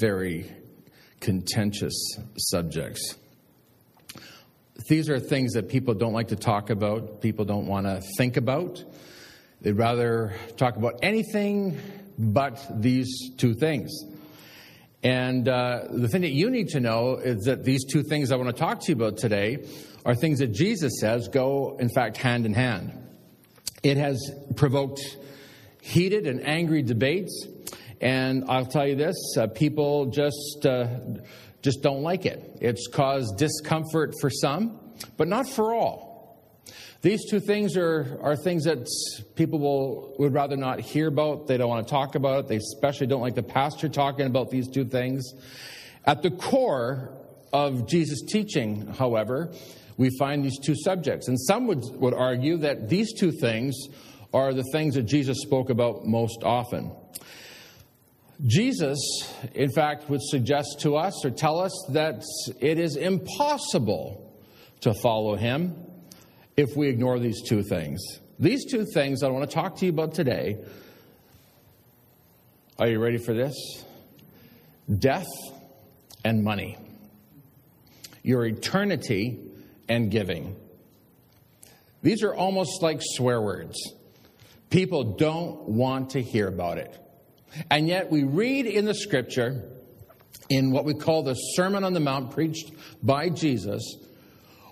very contentious subjects. These are things that people don't like to talk about, people don't want to think about. They'd rather talk about anything but these two things. And uh, the thing that you need to know is that these two things I want to talk to you about today are things that Jesus says go, in fact, hand in hand. It has provoked heated and angry debates, and I'll tell you this: uh, people just uh, just don't like it. It's caused discomfort for some, but not for all. These two things are, are things that people will, would rather not hear about. They don't want to talk about it. They especially don't like the pastor talking about these two things. At the core of Jesus' teaching, however, we find these two subjects. And some would, would argue that these two things are the things that Jesus spoke about most often. Jesus, in fact, would suggest to us or tell us that it is impossible to follow him if we ignore these two things. These two things I want to talk to you about today. Are you ready for this? Death and money. Your eternity and giving. These are almost like swear words. People don't want to hear about it. And yet we read in the scripture, in what we call the Sermon on the Mount preached by Jesus,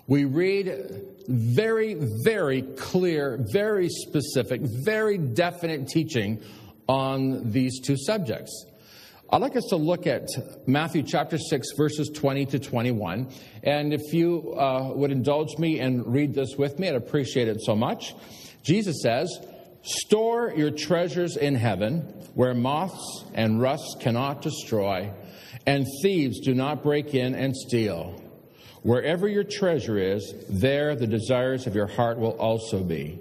we read very, very clear, very specific, very definite teaching on these two subjects. I'd like us to look at Matthew chapter 6, verses 20 to 21. And if you uh, would indulge me and read this with me, I'd appreciate it so much. Jesus says, Store your treasures in heaven, where moths and rust cannot destroy, and thieves do not break in and steal. Wherever your treasure is, there the desires of your heart will also be.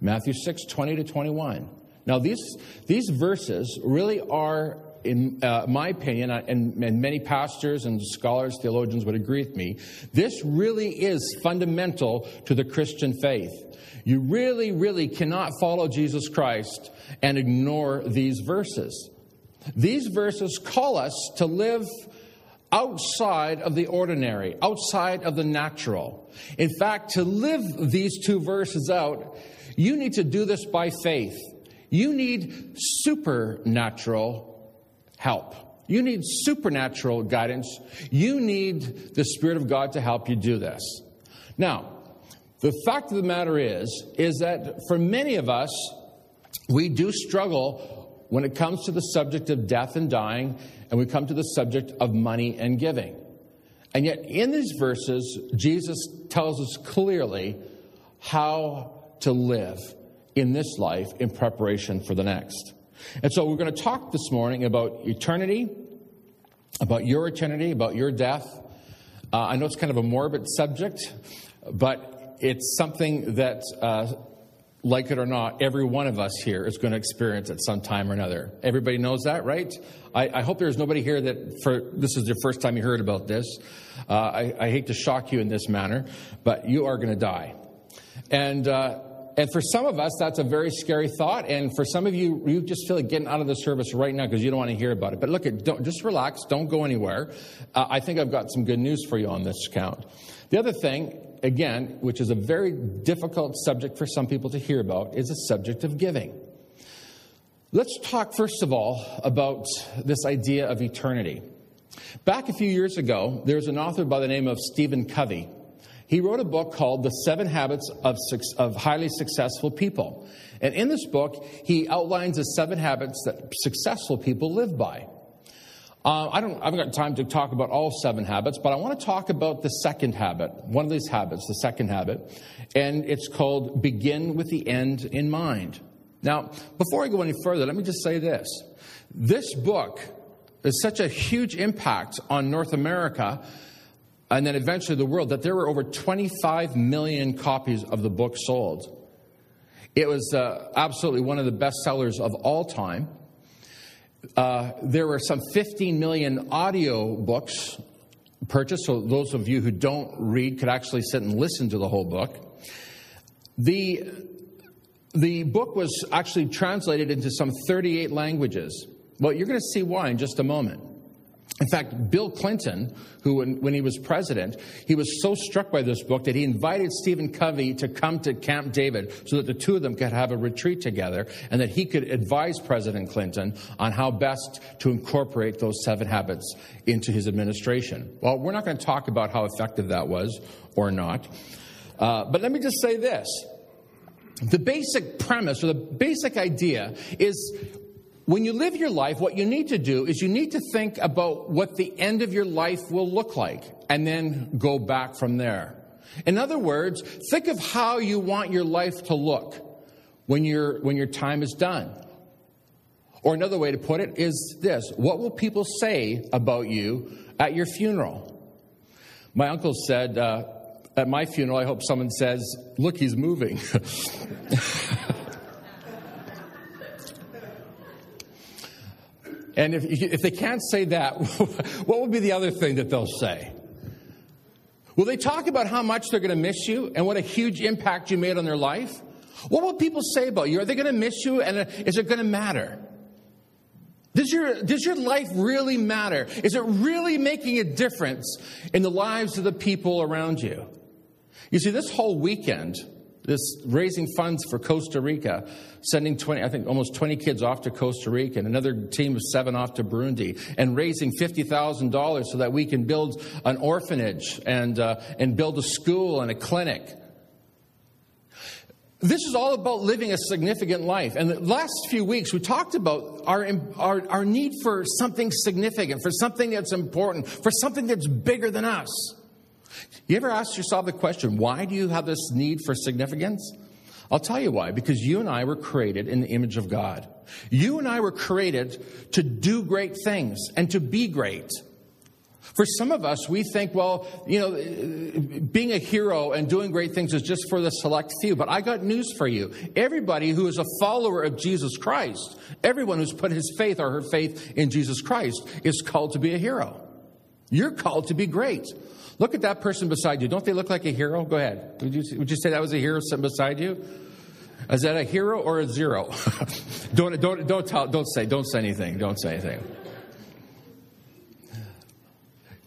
Matthew 6, 20 to 21. Now, these, these verses really are in uh, my opinion, and, and many pastors and scholars, theologians would agree with me, this really is fundamental to the Christian faith. You really, really cannot follow Jesus Christ and ignore these verses. These verses call us to live outside of the ordinary, outside of the natural. In fact, to live these two verses out, you need to do this by faith. You need supernatural help. You need supernatural guidance. You need the Spirit of God to help you do this. Now, the fact of the matter is, is that for many of us, we do struggle when it comes to the subject of death and dying, and we come to the subject of money and giving. And yet, in these verses, Jesus tells us clearly how to live in this life in preparation for the next. And so we're going to talk this morning about eternity, about your eternity, about your death. Uh, I know it's kind of a morbid subject, but it's something that, uh, like it or not, every one of us here is going to experience at some time or another. Everybody knows that, right? I, I hope there's nobody here that for this is the first time you heard about this. Uh, I, I, hate to shock you in this manner, but you are going to die. And uh, and for some of us, that's a very scary thought. And for some of you, you just feel like getting out of the service right now because you don't want to hear about it. But look, at, don't, just relax. Don't go anywhere. Uh, I think I've got some good news for you on this count. The other thing, again, which is a very difficult subject for some people to hear about, is the subject of giving. Let's talk, first of all, about this idea of eternity. Back a few years ago, there was an author by the name of Stephen Covey he wrote a book called The Seven Habits of, of Highly Successful People. And in this book, he outlines the seven habits that successful people live by. Uh, I, don't, I haven't got time to talk about all seven habits, but I want to talk about the second habit, one of these habits, the second habit, and it's called begin with the end in mind. Now, before I go any further, let me just say this. This book is such a huge impact on North America and then eventually the world, that there were over 25 million copies of the book sold. It was uh, absolutely one of the best sellers of all time. Uh, there were some 15 million audio books purchased, so those of you who don't read could actually sit and listen to the whole book. The, the book was actually translated into some 38 languages. Well, you're going to see why in just a moment. In fact, Bill Clinton, who, when, when, he was president, he was so struck by this book that he invited Stephen Covey to come to Camp David so that the two of them could have a retreat together and that he could advise President Clinton on how best to incorporate those seven habits into his administration. Well, we're not going to talk about how effective that was or not. Uh, but let me just say this. The basic premise or the basic idea is when you live your life, what you need to do is you need to think about what the end of your life will look like and then go back from there. In other words, think of how you want your life to look when, your when your time is done. Or another way to put it is this What will people say about you at your funeral? My uncle said, uh, At my funeral, I hope someone says, Look, he's moving. And if, if they can't say that, what would be the other thing that they'll say? Will they talk about how much they're going to miss you and what a huge impact you made on their life? What will people say about you? Are they going to miss you and uh, is it going to matter? Does your, does your life really matter? Is it really making a difference in the lives of the people around you? You see, this whole weekend, this raising funds for Costa Rica, sending 20, I think almost 20 kids off to Costa Rica and another team of seven off to Burundi and raising $50,000 so that we can build an orphanage and, uh, and build a school and a clinic. This is all about living a significant life. And the last few weeks, we talked about our, our, our need for something significant, for something that's important, for something that's bigger than us. You ever ask yourself the question, why do you have this need for significance? I'll tell you why. Because you and I were created in the image of God. You and I were created to do great things and to be great. For some of us, we think, well, you know, being a hero and doing great things is just for the select few. But I got news for you. Everybody who is a follower of Jesus Christ, everyone who's put his faith or her faith in Jesus Christ, is called to be a hero. You're called to be great. Look at that person beside you. Don't they look like a hero? Go ahead. Would you, would you say that was a hero sitting beside you? Is that a hero or a zero? don't, don't, don't, tell, don't say, don't say anything. Don't say anything.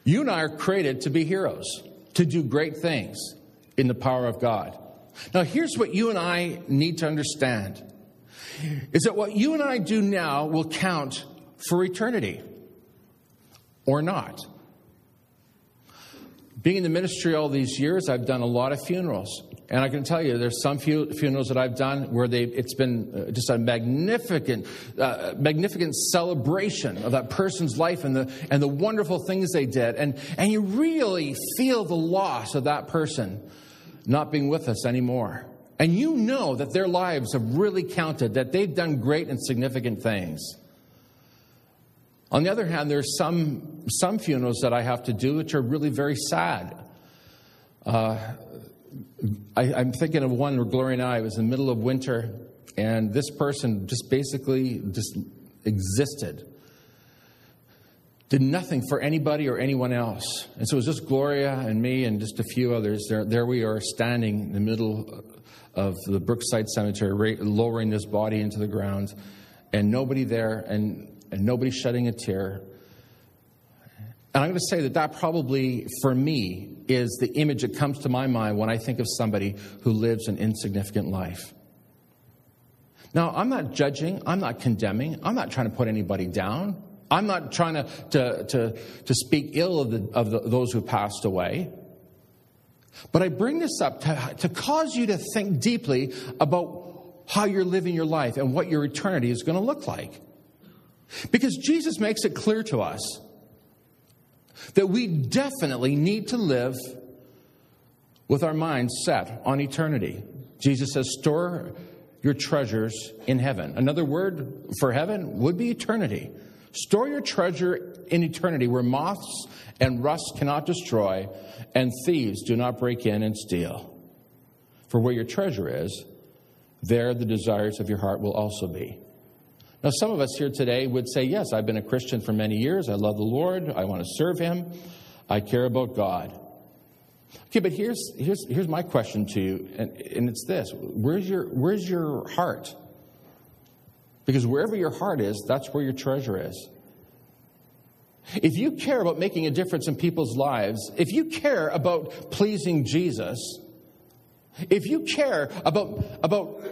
You and I are created to be heroes, to do great things in the power of God. Now, here's what you and I need to understand is that what you and I do now will count for eternity or not being in the ministry all these years, I've done a lot of funerals. And I can tell you, there's some funerals that I've done where they, it's been uh, just a magnificent, uh, magnificent celebration of that person's life and the, and the wonderful things they did. And, and you really feel the loss of that person not being with us anymore. And you know that their lives have really counted, that they've done great and significant things. On the other hand, there's some, some funerals that I have to do which are really very sad. Uh, I, am thinking of one where Gloria and I, was in the middle of winter, and this person just basically just existed. Did nothing for anybody or anyone else. And so it was just Gloria and me and just a few others. There, there we are standing in the middle of the Brookside Cemetery, lowering this body into the ground, and nobody there. And and nobody shedding a tear. And I'm going to say that that probably, for me, is the image that comes to my mind when I think of somebody who lives an insignificant life. Now, I'm not judging, I'm not condemning, I'm not trying to put anybody down. I'm not trying to, to, to, to speak ill of, the, of the, those who passed away. But I bring this up to, to cause you to think deeply about how you're living your life and what your eternity is going to look like. Because Jesus makes it clear to us that we definitely need to live with our minds set on eternity. Jesus says, store your treasures in heaven. Another word for heaven would be eternity. Store your treasure in eternity where moths and rust cannot destroy and thieves do not break in and steal. For where your treasure is, there the desires of your heart will also be. Now, some of us here today would say, Yes, I've been a Christian for many years. I love the Lord. I want to serve Him. I care about God. Okay, but here's, here's, here's my question to you, and, and it's this where's your, where's your heart? Because wherever your heart is, that's where your treasure is. if you care about making a difference in people's lives, if you care about pleasing Jesus, if you care about, about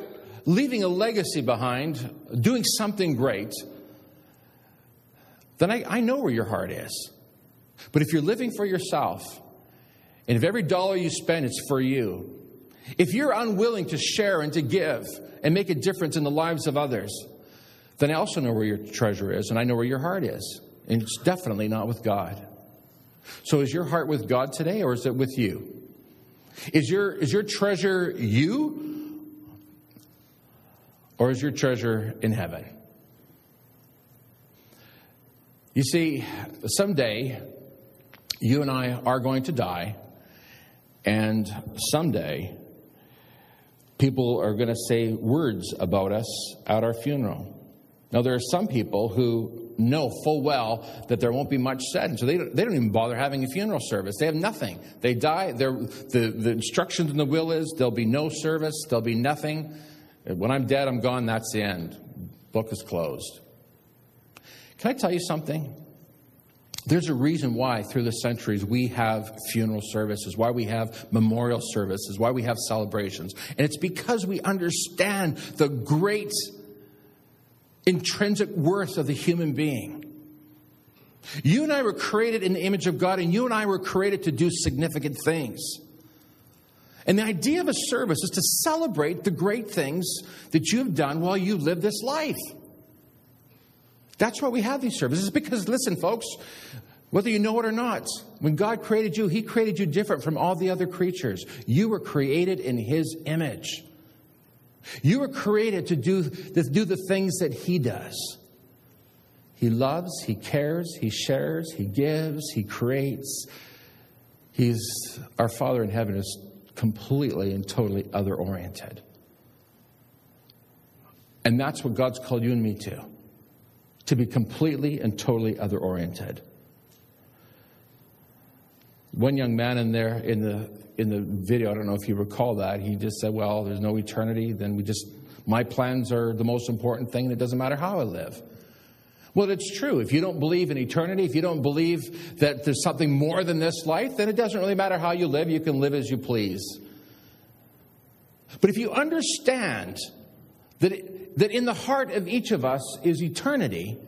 leaving a legacy behind, doing something great, then I, I know where your heart is. But if you're living for yourself, and if every dollar you spend is for you, if you're unwilling to share and to give and make a difference in the lives of others, then I also know where your treasure is and I know where your heart is. And it's definitely not with God. So is your heart with God today or is it with you? Is your, is your treasure you or is your treasure in heaven? You see, someday you and I are going to die, and someday people are going to say words about us at our funeral. Now, there are some people who know full well that there won't be much said, and so they don't, they don't even bother having a funeral service. They have nothing. They die. The, the instructions in the will is there'll be no service, there'll be nothing. When I'm dead, I'm gone, that's the end. Book is closed. Can I tell you something? There's a reason why, through the centuries, we have funeral services, why we have memorial services, why we have celebrations. And it's because we understand the great intrinsic worth of the human being. You and I were created in the image of God, and you and I were created to do significant things. And the idea of a service is to celebrate the great things that you've done while you live this life. That's why we have these services. Because, listen, folks, whether you know it or not, when God created you, He created you different from all the other creatures. You were created in His image. You were created to do, to do the things that He does. He loves, He cares, He shares, He gives, He creates. He's our Father in heaven is completely and totally other oriented. And that's what God's called you and me to to be completely and totally other oriented. One young man in there in the in the video, I don't know if you recall that, he just said, Well, there's no eternity, then we just my plans are the most important thing, and it doesn't matter how I live. Well, it's true. If you don't believe in eternity, if you don't believe that there's something more than this life, then it doesn't really matter how you live. You can live as you please. But if you understand that that in the heart of each of us is eternity,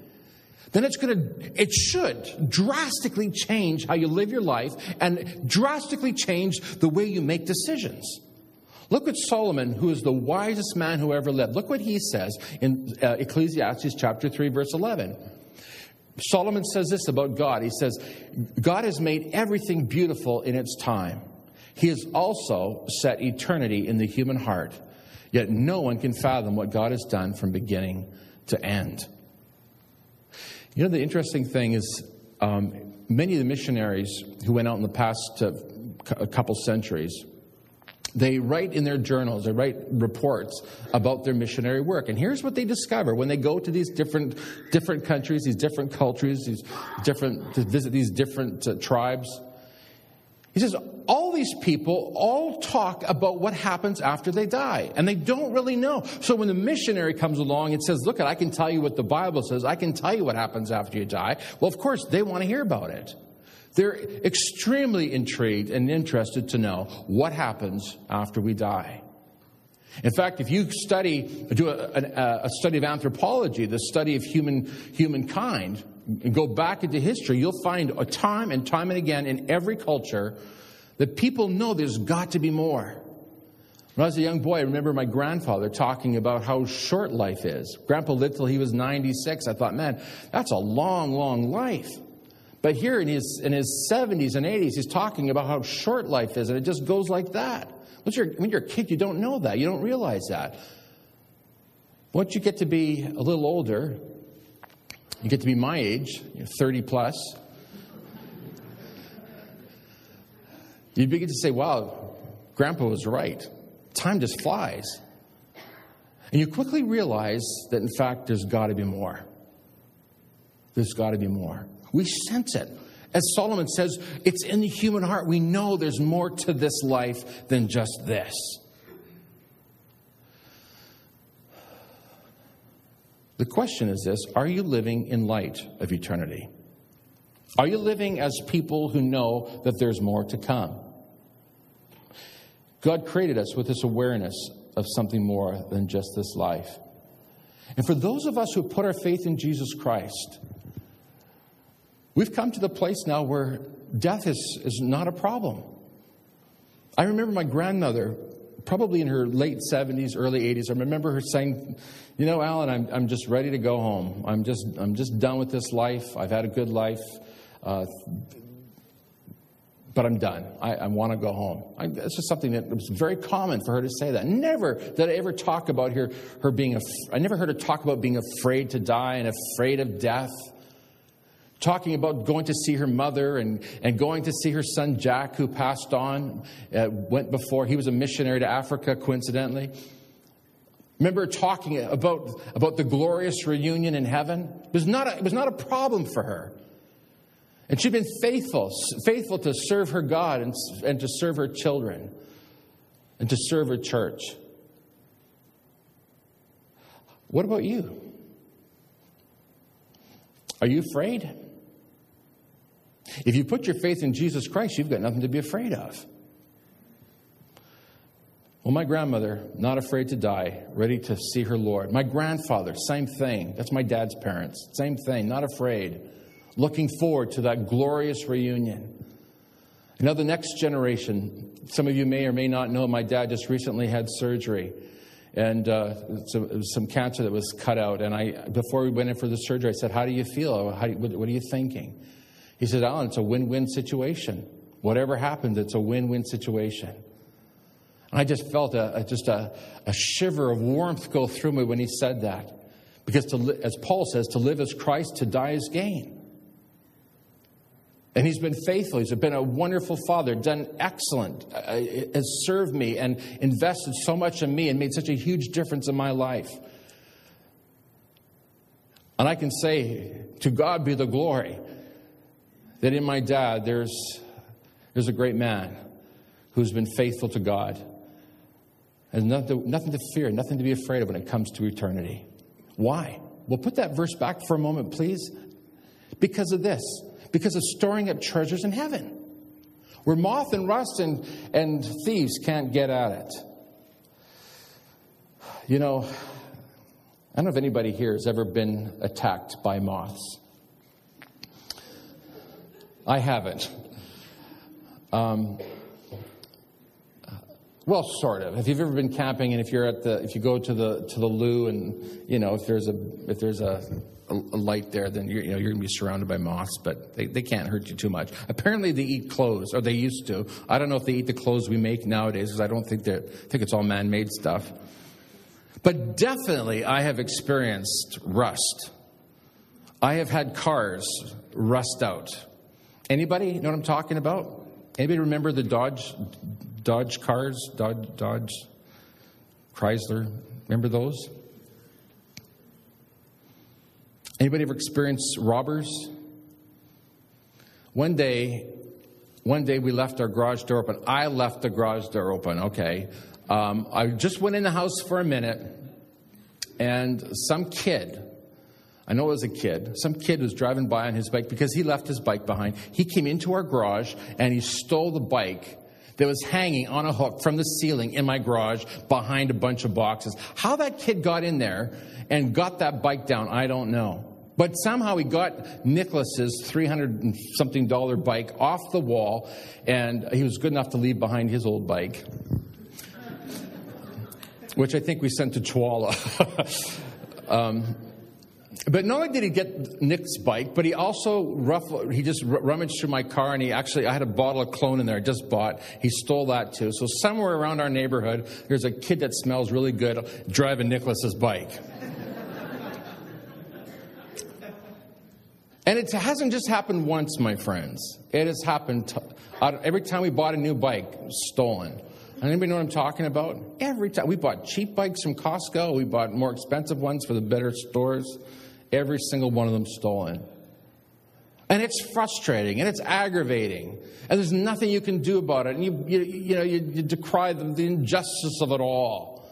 then it's going to, it should drastically change how you live your life and drastically change the way you make decisions. Look at Solomon, who is the wisest man who ever lived. Look what he says in uh, Ecclesiastes chapter 3, verse 11. Solomon says this about God. He says, God has made everything beautiful in its time. He has also set eternity in the human heart. Yet no one can fathom what God has done from beginning to end. You know, the interesting thing is um, many of the missionaries who went out in the past uh, couple centuries, they write in their journals, they write reports about their missionary work. And here's what they discover when they go to these different, different countries, these different cultures, these different, to visit these different uh, tribes. He says, all these people all talk about what happens after they die, and they don't really know. So when the missionary comes along and says, Look, I can tell you what the Bible says, I can tell you what happens after you die, well, of course, they want to hear about it. They're extremely intrigued and interested to know what happens after we die. In fact, if you study, do a, a, a study of anthropology, the study of human, humankind, and go back into history, you'll find a time and time and again in every culture that people know there's got to be more. When I was a young boy, I remember my grandfather talking about how short life is. Grandpa lived till he was 96. I thought, man, that's a long, long life. But here in his, in his 70s and 80s, he's talking about how short life is, and it just goes like that. When you're, when you're a kid, you don't know that. You don't realize that. Once you get to be a little older, you get to be my age, you're 30 plus, you begin to say, wow, Grandpa was right. Time just flies. And you quickly realize that, in fact, there's got to be more. There's got to be more. We sense it. As Solomon says, it's in the human heart. We know there's more to this life than just this. The question is this Are you living in light of eternity? Are you living as people who know that there's more to come? God created us with this awareness of something more than just this life. And for those of us who put our faith in Jesus Christ, we've come to the place now where death is, is not a problem. I remember my grandmother, probably in her late 70s, early 80s, I remember her saying, You know, Alan, I'm, I'm just ready to go home. I'm just, I'm just done with this life. I've had a good life. Uh, but I'm done. I, I want to go home. I, it's just something that was very common for her to say that. Never did I ever talk about her, her being, af- I never heard her talk about being afraid to die and afraid of death. Talking about going to see her mother and, and going to see her son Jack, who passed on, uh, went before. He was a missionary to Africa, coincidentally. Remember talking about, about the glorious reunion in heaven? It was, not a, it was not a problem for her. And she'd been faithful, faithful to serve her God and, and to serve her children and to serve her church. What about you? Are you afraid? If you put your faith in Jesus Christ, you've got nothing to be afraid of. Well, my grandmother, not afraid to die, ready to see her Lord. My grandfather, same thing. That's my dad's parents. Same thing, not afraid looking forward to that glorious reunion. Now, the next generation, some of you may or may not know, my dad just recently had surgery and uh, some, some, cancer that was cut out. And I, before we went in for the surgery, I said, How do you feel? How, what, what are you thinking? He said, Alan, it's a win win situation. Whatever happens, it's a win win situation. And I just felt a, a just a, a shiver of warmth go through me when he said that. Because, to, as Paul says, to live as Christ, to die is gain. And he's been faithful. He's been a wonderful father, done excellent, uh, uh, has served me and invested so much in me and made such a huge difference in my life. And I can say, to God be the glory, that in my dad, there's, there's a great man who's been faithful to God. And nothing, nothing to fear, nothing to be afraid of when it comes to eternity. Why? Well, put that verse back for a moment, please. Because of this because of storing up treasures in heaven, where moth and rust and, and thieves can't get at it. You know, I don't know if anybody here has ever been attacked by moths. I haven't. Um, well, sort of. If you've ever been camping, and if you're at the, if you go to the to the loo, and you know, if there's a if there's a a, a light there, then you're, you know, you're going to be surrounded by moths, but they, they can't hurt you too much. Apparently, they eat clothes, or they used to. I don't know if they eat the clothes we make nowadays, because I don't think they think it's all man-made stuff. But definitely, I have experienced rust. I have had cars rust out. Anybody know what I'm talking about? Anybody remember the Dodge Dodge cars? Dodge, Dodge Chrysler? Remember those? Anybody ever experienced robbers? One day, one day we left our garage door open. I left the garage door open, okay. Um, I just went in the house for a minute, and some kid, I know it was a kid, some kid was driving by on his bike because he left his bike behind. He came into our garage and he stole the bike that was hanging on a hook from the ceiling in my garage behind a bunch of boxes. How that kid got in there and got that bike down, I don't know. But somehow he got Nicholas's 300 something dollar bike off the wall, and he was good enough to leave behind his old bike, which I think we sent to Chwala. um, but not only did he get Nick's bike, but he also rough, he just rummaged through my car and he actually, I had a bottle of cologne in there I just bought. He stole that too. So somewhere around our neighborhood, there's a kid that smells really good driving Nicholas's bike. And it hasn't just happened once, my friends. It has happened t- every time we bought a new bike, stolen. Anybody know what I'm talking about? Every time. We bought cheap bikes from Costco. We bought more expensive ones for the better stores. Every single one of them stolen. And it's frustrating and it's aggravating. And there's nothing you can do about it. And you, you, you know, you, you decry the, the injustice of it all.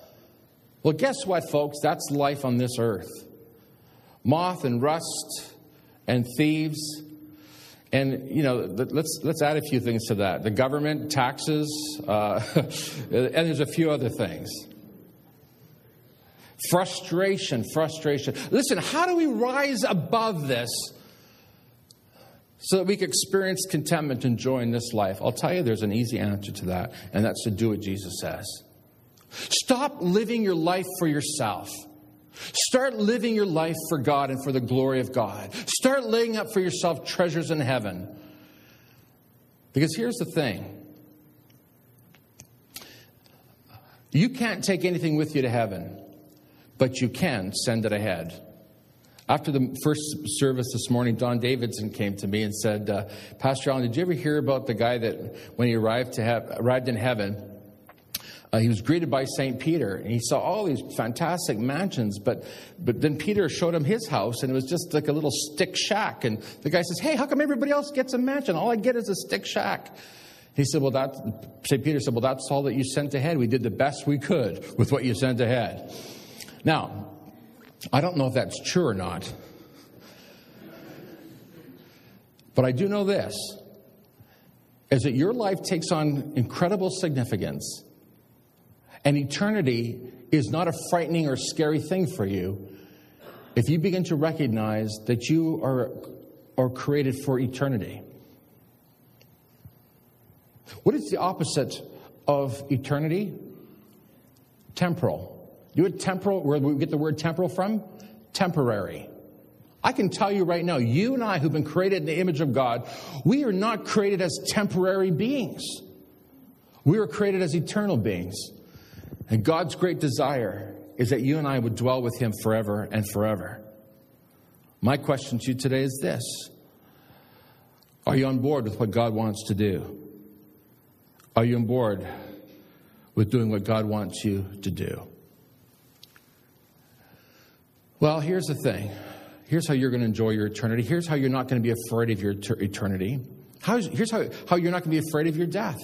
Well, guess what, folks? That's life on this earth. Moth and rust and thieves And you know, let's let's add a few things to that: the government, taxes, uh, and there's a few other things. Frustration, frustration. Listen, how do we rise above this so that we can experience contentment and joy in this life? I'll tell you, there's an easy answer to that, and that's to do what Jesus says. Stop living your life for yourself. Start living your life for God and for the glory of God. Start laying up for yourself treasures in heaven. Because here's the thing you can't take anything with you to heaven, but you can send it ahead. After the first service this morning, Don Davidson came to me and said, uh, Pastor Alan, did you ever hear about the guy that when he arrived, to have, arrived in heaven, uh, he was greeted by St. Peter, and he saw all these fantastic mansions, but, but then Peter showed him his house, and it was just like a little stick shack. And the guy says, Hey, how come everybody else gets a mansion? All I get is a stick shack. He said, Well, that, St. Peter said, Well, that's all that you sent ahead. We did the best we could with what you sent ahead. Now, I don't know if that's true or not, but I do know this is that your life takes on incredible significance and eternity is not a frightening or scary thing for you if you begin to recognize that you are, are created for eternity. What is the opposite of eternity? Temporal. You know what temporal, where we get the word temporal from? Temporary. I can tell you right now, you and I who've been created in the image of God, we are not created as temporary beings. We are created as eternal beings. And God's great desire is that you and I would dwell with Him forever and forever. My question to you today is this Are you on board with what God wants to do? Are you on board with doing what God wants you to do? Well, here's the thing. Here's how you're going to enjoy your eternity. Here's how you're not going to be afraid of your eternity. Here's how, how you're not going to be afraid of your death.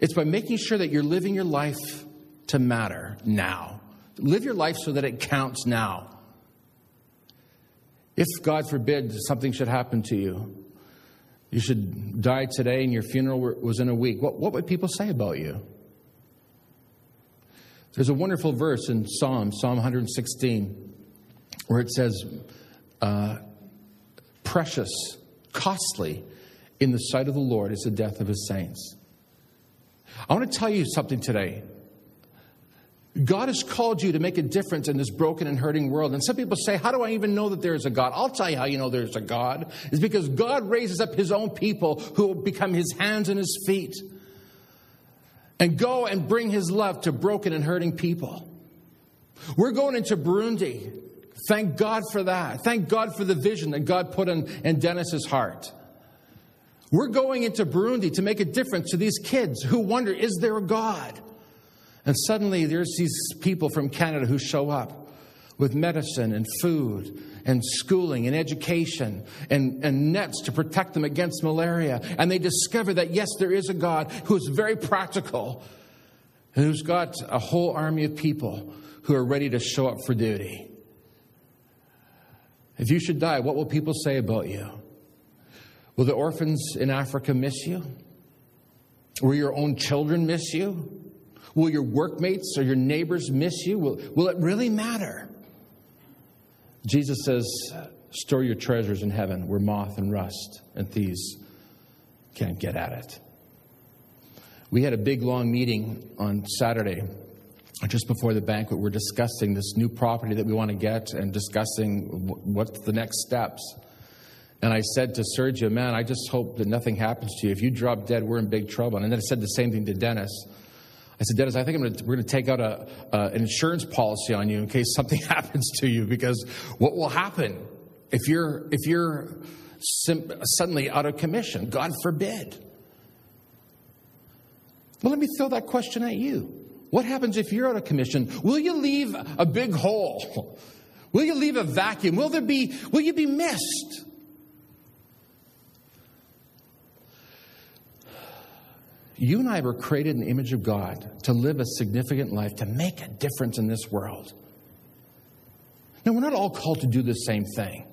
It's by making sure that you're living your life to matter now. Live your life so that it counts now. If, God forbid, something should happen to you, you should die today and your funeral was in a week, what, what would people say about you? There's a wonderful verse in Psalm, Psalm 116, where it says, uh, Precious, costly in the sight of the Lord is the death of his saints. I want to tell you something today. God has called you to make a difference in this broken and hurting world. And some people say, How do I even know that there's a God? I'll tell you how you know there's a God. It's because God raises up his own people who will become his hands and his feet and go and bring his love to broken and hurting people. We're going into Burundi. Thank God for that. Thank God for the vision that God put in, in Dennis's heart. We're going into Burundi to make a difference to these kids who wonder, is there a God? And suddenly there's these people from Canada who show up with medicine and food and schooling and education and, and nets to protect them against malaria. And they discover that, yes, there is a God who is very practical and who's got a whole army of people who are ready to show up for duty. If you should die, what will people say about you? Will the orphans in Africa miss you? Will your own children miss you? Will your workmates or your neighbors miss you? Will, will it really matter? Jesus says, Store your treasures in heaven where moth and rust and thieves can't get at it. We had a big, long meeting on Saturday, just before the banquet. We're discussing this new property that we want to get and discussing what's the next steps. And I said to Sergio, man, I just hope that nothing happens to you. If you drop dead, we're in big trouble. And then I said the same thing to Dennis. I said, Dennis, I think gonna, we're going to take out a, uh, an insurance policy on you in case something happens to you, because what will happen if you're, if you're sim- suddenly out of commission? God forbid. Well, let me throw that question at you. What happens if you're out of commission? Will you leave a big hole? Will you leave a vacuum? Will there be, will you be missed? You and I were created in the image of God to live a significant life, to make a difference in this world. Now, we're not all called to do the same thing.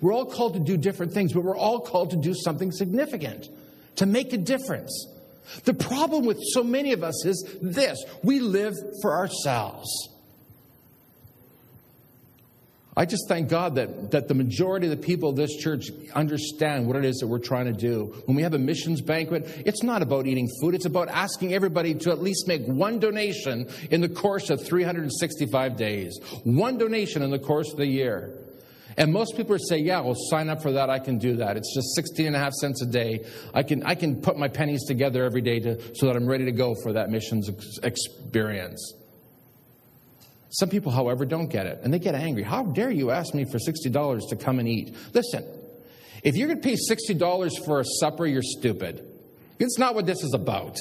We're all called to do different things, but we're all called to do something significant, to make a difference. The problem with so many of us is this we live for ourselves. I just thank God that, that the majority of the people of this church understand what it is that we're trying to do. When we have a missions banquet, it's not about eating food, it's about asking everybody to at least make one donation in the course of 365 days. One donation in the course of the year. And most people say, yeah, well, sign up for that. I can do that. It's just 16 and a half cents a day. I can, I can put my pennies together every day to, so that I'm ready to go for that missions ex- experience. Some people, however, don't get it and they get angry. How dare you ask me for $60 to come and eat? Listen, if you're going to pay $60 for a supper, you're stupid. It's not what this is about.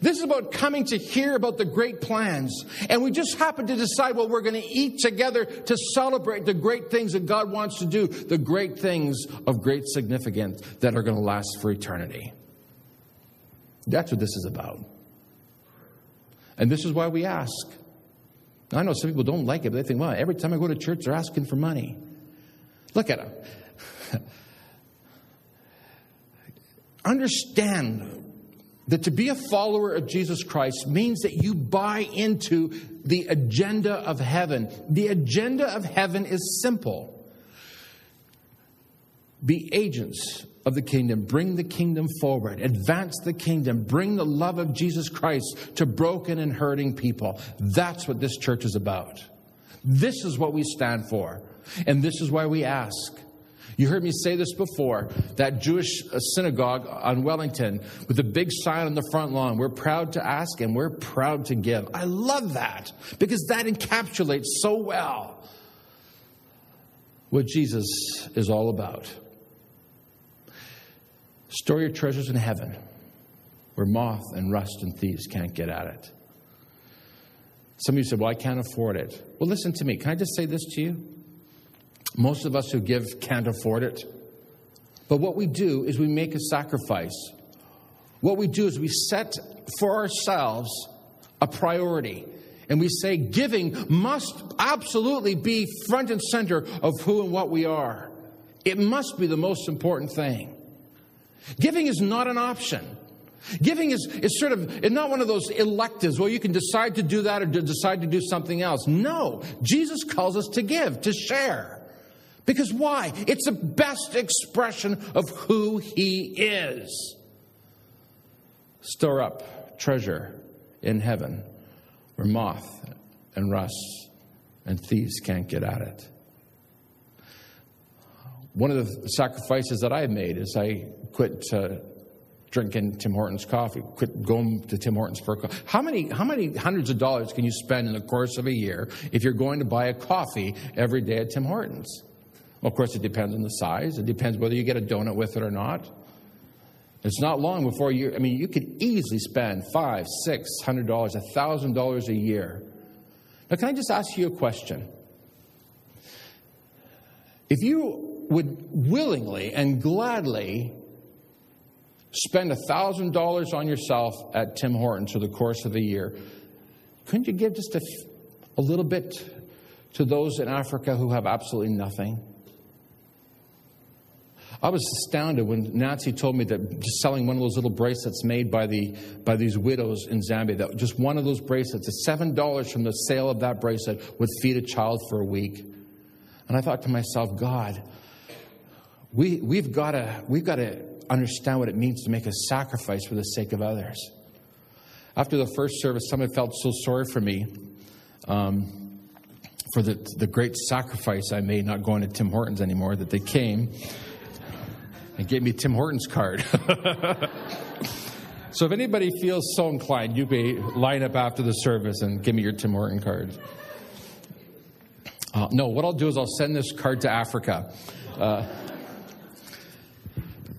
This is about coming to hear about the great plans. And we just happen to decide what we're going to eat together to celebrate the great things that God wants to do, the great things of great significance that are going to last for eternity. That's what this is about. And this is why we ask. I know some people don't like it, but they think, well, every time I go to church, they're asking for money. Look at them. Understand that to be a follower of Jesus Christ means that you buy into the agenda of heaven. The agenda of heaven is simple be agents of the kingdom, bring the kingdom forward, advance the kingdom, bring the love of Jesus Christ to broken and hurting people. That's what this church is about. This is what we stand for, and this is why we ask. You heard me say this before that Jewish uh, synagogue on Wellington with a big sign on the front lawn. We're proud to ask and we're proud to give. I love that because that encapsulates so well what Jesus is all about. Store your treasures in heaven where moth and rust and thieves can't get at it. Some of you said, Well, I can't afford it. Well, listen to me. Can I just say this to you? Most of us who give can't afford it. But what we do is we make a sacrifice. What we do is we set for ourselves a priority. And we say giving must absolutely be front and center of who and what we are. It must be the most important thing. Giving is not an option. Giving is, is sort of not one of those electives where you can decide to do that or to decide to do something else. No, Jesus calls us to give, to share. Because why? It's the best expression of who He is. Store up treasure in heaven where moth and rust and thieves can't get at it. One of the sacrifices that I made is I quit uh, drinking Tim Hortons coffee, quit going to Tim Hortons for a coffee. How many, how many hundreds of dollars can you spend in the course of a year if you're going to buy a coffee every day at Tim Hortons? Of course, it depends on the size. It depends whether you get a donut with it or not. It's not long before you, I mean, you could easily spend five, six hundred dollars, a thousand dollars a year. Now, can I just ask you a question? If you would willingly and gladly spend a $1,000 on yourself at Tim Hortons for the course of the year, couldn't you give just a, a little bit to those in Africa who have absolutely nothing? I was astounded when Nancy told me that just selling one of those little bracelets made by, the, by these widows in Zambia, that just one of those bracelets, $7 from the sale of that bracelet would feed a child for a week. And I thought to myself, God, we, we've got to we've got to understand what it means to make a sacrifice for the sake of others. After the first service, someone felt so sorry for me um, for the, the great sacrifice I made not going to Tim Hortons anymore that they came and gave me Tim Hortons card. so if anybody feels so inclined, you may line up after the service and give me your Tim Horton card. Uh, no, what I'll do is I'll send this card to Africa. Uh,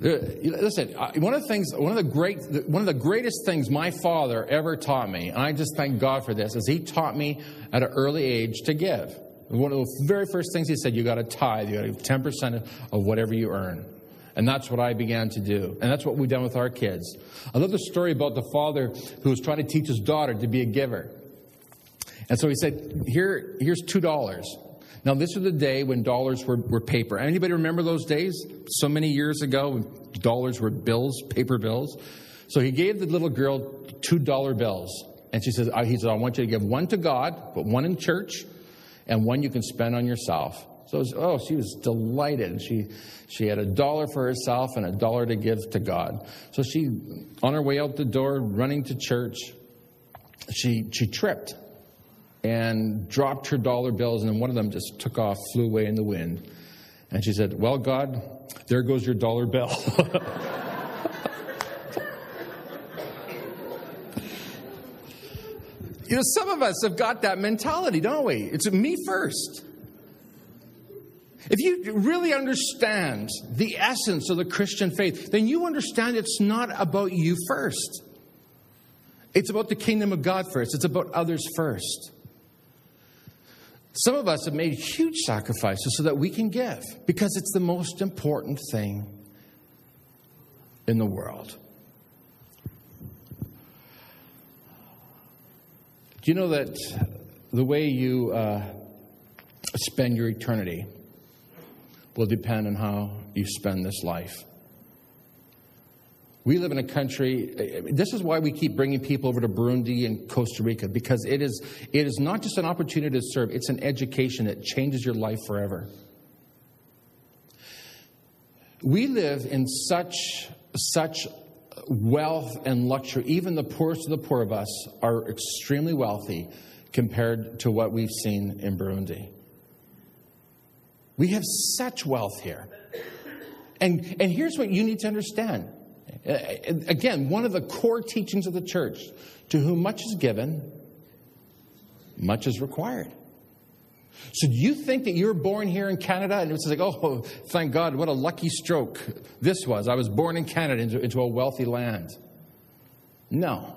uh, listen, one of the things, one of the great, one of the greatest things my father ever taught me, and I just thank God for this, is he taught me at an early age to give. One of the very first things he said, you got to tithe, you got to give ten percent of whatever you earn. And that's what I began to do. And that's what we've done with our kids. I love the story about the father who was trying to teach his daughter to be a giver. And so he said, Here, here's two dollars. Now, this was the day when dollars were, were paper. Anybody remember those days? So many years ago, when dollars were bills, paper bills. So he gave the little girl two dollar bills. And she says, he said, I want you to give one to God, but one in church, and one you can spend on yourself. So, was, oh, she was delighted. She, she had a dollar for herself and a dollar to give to God. So she, on her way out the door, running to church, she, she tripped and dropped her dollar bills, and one of them just took off, flew away in the wind. And she said, Well, God, there goes your dollar bill. you know, some of us have got that mentality, don't we? It's me first. If you really understand the essence of the Christian faith, then you understand it's not about you first. It's about the kingdom of God first. It's about others first. Some of us have made huge sacrifices so that we can give because it's the most important thing in the world. Do you know that the way you uh, spend your eternity will depend on how you spend this life? We live in a country, this is why we keep bringing people over to Burundi and Costa Rica, because it is, it is not just an opportunity to serve, it's an education that changes your life forever. We live in such, such wealth and luxury. Even the poorest of the poor of us are extremely wealthy compared to what we've seen in Burundi. We have such wealth here. And, and here's what you need to understand uh, again, one of the core teachings of the church to whom much is given, much is required. So, do you think that you were born here in Canada and it's like, oh, thank God, what a lucky stroke this was? I was born in Canada into, into a wealthy land. No.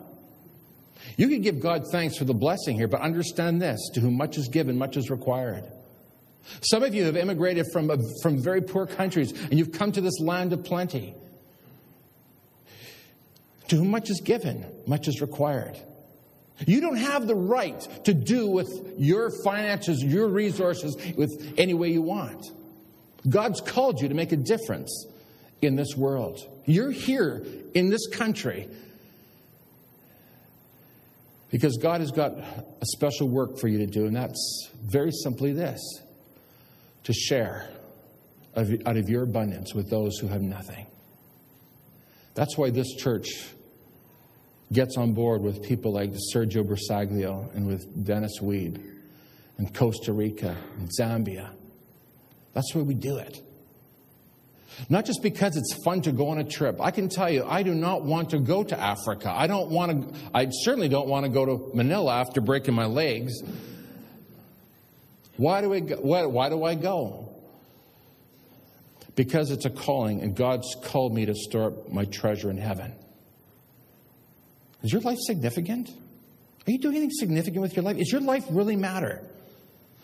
You can give God thanks for the blessing here, but understand this to whom much is given, much is required. Some of you have immigrated from, from very poor countries and you've come to this land of plenty. To whom much is given, much is required. You don't have the right to do with your finances, your resources, with any way you want. God's called you to make a difference in this world. You're here in this country because God has got a special work for you to do, and that's very simply this to share out of your abundance with those who have nothing. That's why this church gets on board with people like Sergio Bersaglio and with Dennis Weed and Costa Rica and Zambia. That's where we do it. Not just because it's fun to go on a trip. I can tell you, I do not want to go to Africa. I don't want to, I certainly don't want to go to Manila after breaking my legs. Why do, we go, why, why do I go? Because it's a calling, and God's called me to store up my treasure in heaven. Is your life significant? Are you doing anything significant with your life? Is your life really matter?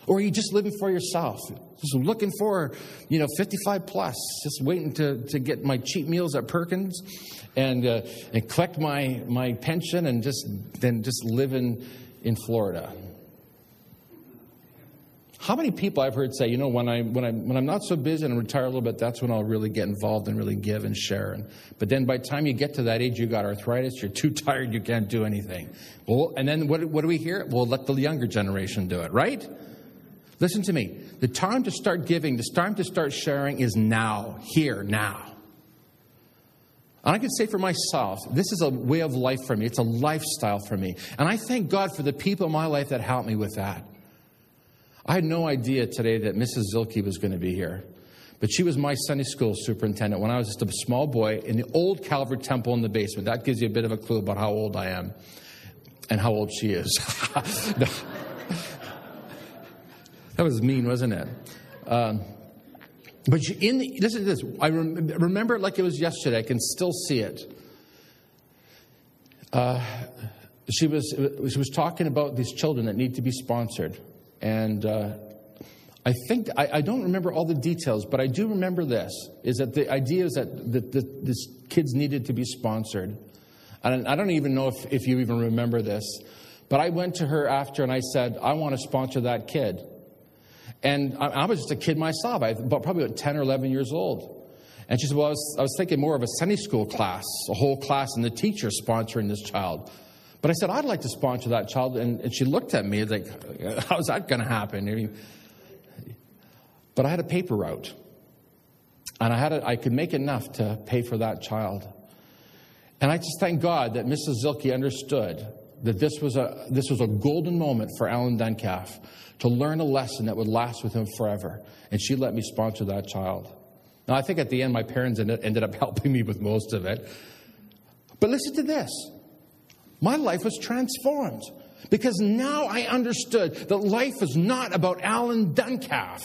Or are you just living for yourself? Just looking for, you know, 55 plus, just waiting to, to get my cheap meals at Perkins and, uh, and collect my, my pension and just then just live in, in Florida. How many people I've heard say, you know, when, I, when, I, when I'm not so busy and I retire a little bit, that's when I'll really get involved and really give and share. And, but then by the time you get to that age, you got arthritis, you're too tired, you can't do anything. Well, and then what, what do we hear? We'll let the younger generation do it, right? Listen to me. The time to start giving, the time to start sharing is now, here, now. And I can say for myself, this is a way of life for me. It's a lifestyle for me. And I thank God for the people in my life that help me with that. I had no idea today that Mrs. Zilke was going to be here. But she was my Sunday school superintendent when I was just a small boy in the old Calvary Temple in the basement. That gives you a bit of a clue about how old I am and how old she is. that was mean, wasn't it? Um, but in the, listen to this. I rem- remember it like it was yesterday. I can still see it. Uh, she was she was talking about these children that need to be sponsored. And uh, I think, I, I, don't remember all the details, but I do remember this is that the idea is that the, the, this kids needed to be sponsored. And I don't even know if, if you even remember this, but I went to her after and I said, I want to sponsor that kid. And I, I was just a kid myself, I probably about 10 or 11 years old. And she said, Well, I was, I was thinking more of a Sunday school class, a whole class, and the teacher sponsoring this child. But I said, I'd like to sponsor that child. And, and she looked at me like, How's that going to happen? But I had a paper route. And I, had a, I could make enough to pay for that child. And I just thank God that Mrs. Zilke understood that this was a, this was a golden moment for Alan Duncalf to learn a lesson that would last with him forever. And she let me sponsor that child. Now, I think at the end, my parents ended up helping me with most of it. But listen to this my life was transformed because now I understood that life is not about Alan Duncalf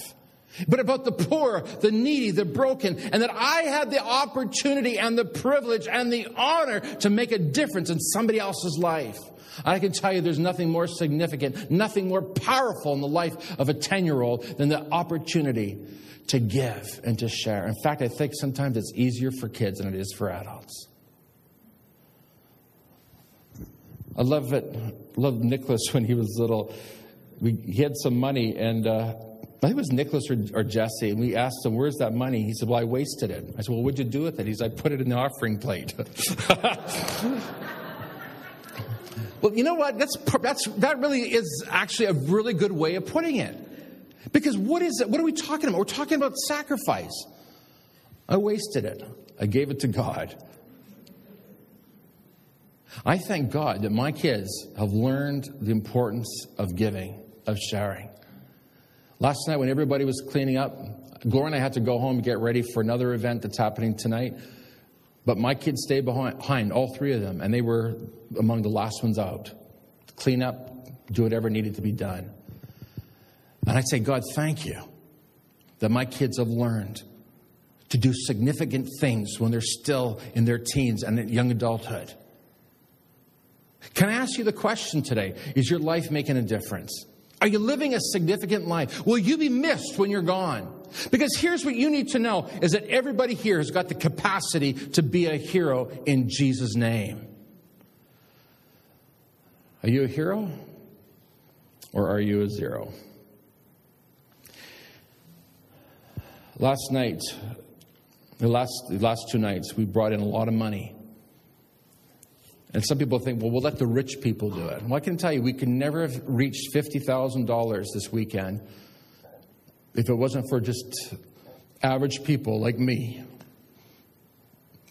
but about the poor, the needy, the broken, and that I had the opportunity and the privilege and the honor to make a difference in somebody else's life. I can tell you there's nothing more significant, nothing more powerful in the life of a 10 year old than the opportunity to give and to share. In fact, I think sometimes it's easier for kids than it is for adults. I love it. Love Nicholas when he was little. We, he had some money and uh, I think it was Nicholas or, or, Jesse, and we asked him, Where's that money? He said, Well, I wasted it. I said, Well, what'd you do with it? He said, I put it in the offering plate. well, you know what? That's, that's, that really is actually a really good way of putting it. Because what is it? What are we talking about? We're talking about sacrifice. I wasted it, I gave it to God. I thank God that my kids have learned the importance of giving, of sharing. Last night, when everybody was cleaning up, Gloria and I had to go home and get ready for another event that's happening tonight. But my kids stayed behind, all three of them, and they were among the last ones out. To clean up, do whatever needed to be done. And I'd say, God, thank you that my kids have learned to do significant things when they're still in their teens and young adulthood. Can I ask you the question today? Is your life making a difference? Are you living a significant life? Will you be missed when you're gone? Because here's what you need to know is that everybody here has got the capacity to be a hero in Jesus' name. Are you a hero? Or are you a zero? Last night, the last, the last two nights, we brought in a lot of money and some people think, well, we'll let the rich people do it. Well, I can tell you, we could never have reached $50,000 this weekend if it wasn't for just average people like me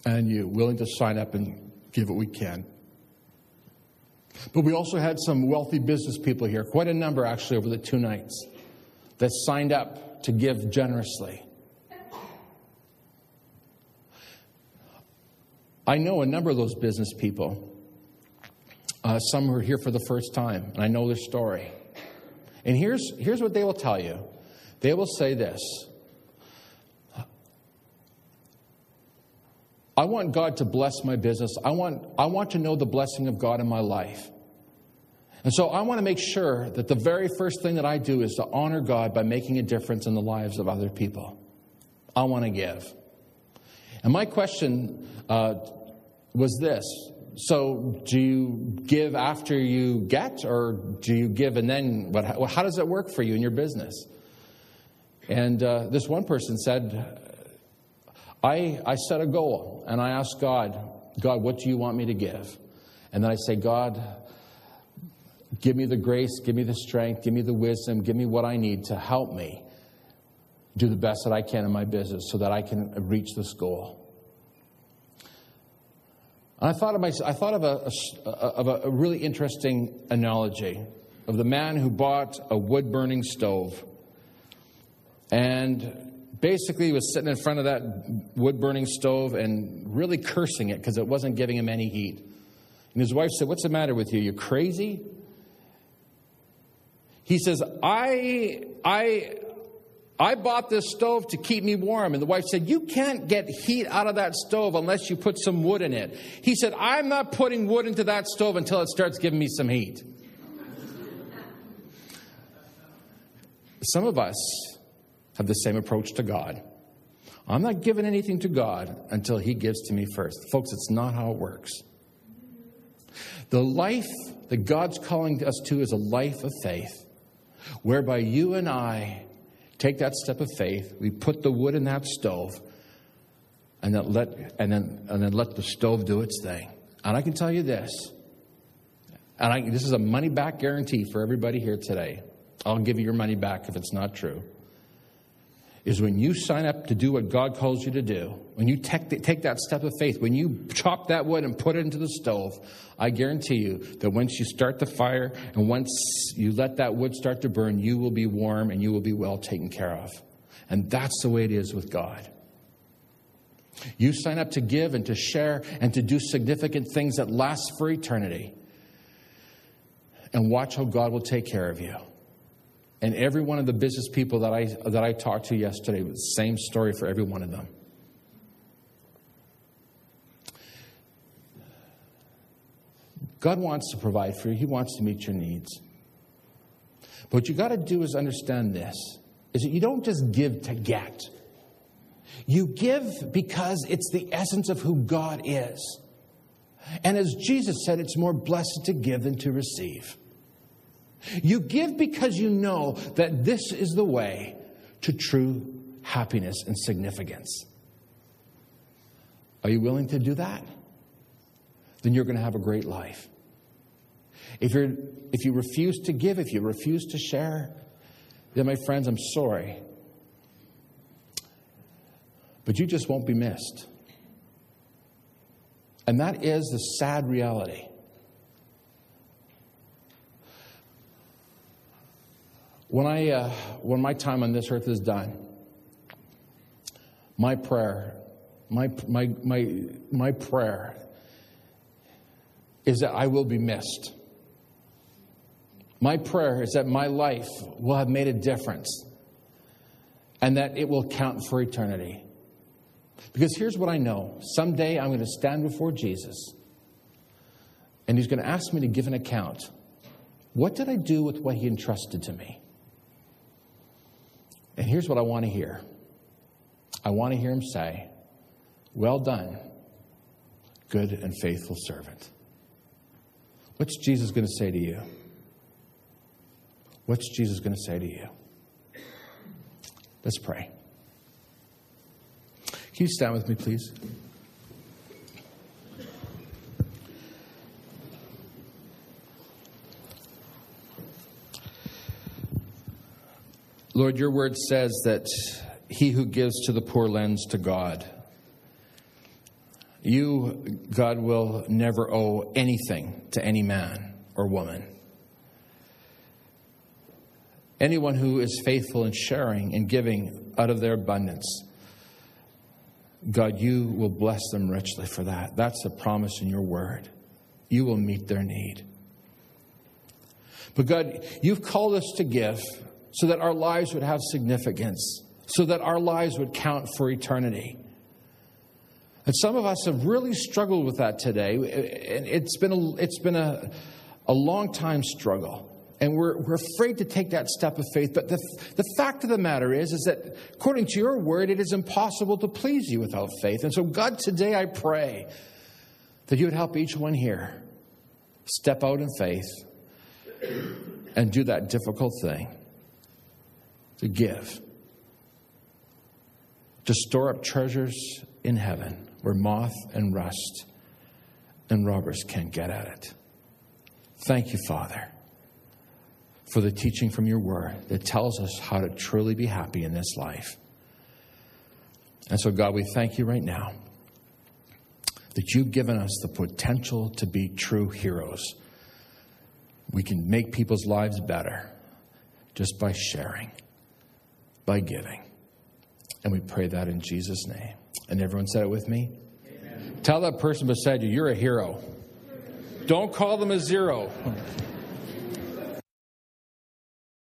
and you willing to sign up and give what we can. But we also had some wealthy business people here, quite a number actually over the two nights, that signed up to give generously. I know a number of those business people uh, some who are here for the first time, and I know their story. And here's, here's what they will tell you they will say this I want God to bless my business. I want, I want to know the blessing of God in my life. And so I want to make sure that the very first thing that I do is to honor God by making a difference in the lives of other people. I want to give. And my question uh, was this so, do you give after you get, or do you give and then what? How does it work for you in your business? And uh, this one person said, I, I set a goal and I asked God, God, what do you want me to give? And then I say, God, give me the grace, give me the strength, give me the wisdom, give me what I need to help me do the best that I can in my business so that I can reach this goal. And I thought of, my, I thought of, a, a, of a, really interesting analogy of the man who bought a wood burning stove. And basically, he was sitting in front of that wood burning stove and really cursing it because it wasn't giving him any heat. And his wife said, What's the matter with you? You crazy? He says, I, I, I bought this stove to keep me warm. And the wife said, You can't get heat out of that stove unless you put some wood in it. He said, I'm not putting wood into that stove until it starts giving me some heat. Some of us have the same approach to God. I'm not giving anything to God until He gives to me first. Folks, it's not how it works. The life that God's calling us to is a life of faith, whereby you and I take that step of faith, we put the wood in that stove, and then let, and then, and then let the stove do its thing. And I can tell you this, and I, this is a money back guarantee for everybody here today. I'll give you your money back if it's not true. Is when you sign up to do what God calls you to do, when you take, take that step of faith, when you chop that wood and put it into the stove, I guarantee you that once you start the fire and once you let that wood start to burn, you will be warm and you will be well taken care of. And that's the way it is with God. You sign up to give and to share and to do significant things that last for eternity. And watch how God will take care of you. And every one of the business people that I, that I talked to yesterday the same story for every one of them. God wants to provide for you, He wants to meet your needs. But what you got to do is understand this is that you don't just give to get. You give because it's the essence of who God is. And as Jesus said, it's more blessed to give than to receive. You give because you know that this is the way to true happiness and significance. Are you willing to do that? Then you're going to have a great life. If, you're, if you refuse to give, if you refuse to share, then, my friends, I'm sorry. But you just won't be missed. And that is the sad reality. When, I, uh, when my time on this earth is done, my prayer, my, my, my, my prayer is that I will be missed. My prayer is that my life will have made a difference and that it will count for eternity. Because here's what I know someday I'm going to stand before Jesus and he's going to ask me to give an account. What did I do with what he entrusted to me? And here's what I want to hear I want to hear him say, Well done, good and faithful servant. What's Jesus going to say to you? What's Jesus going to say to you? Let's pray. Can you stand with me, please? Lord, your word says that he who gives to the poor lends to God. You, God, will never owe anything to any man or woman. Anyone who is faithful in sharing and giving out of their abundance, God, you will bless them richly for that. That's a promise in your word. You will meet their need. But God, you've called us to give so that our lives would have significance, so that our lives would count for eternity. And some of us have really struggled with that today. And it's been a, it's been a, a long time struggle and we're, we're afraid to take that step of faith. But the, the fact of the matter is, is that according to your word, it is impossible to please you without faith. And so, God, today I pray that you would help each one here step out in faith and do that difficult thing to give, to store up treasures in heaven where moth and rust and robbers can't get at it. Thank you, Father for the teaching from your word that tells us how to truly be happy in this life. And so, God, we thank you right now that you've given us the potential to be true heroes. We can make people's lives better just by sharing, by giving. And we pray that in Jesus' name. And everyone said it with me? Amen. Tell that person beside you, you're a hero. Don't call them a zero.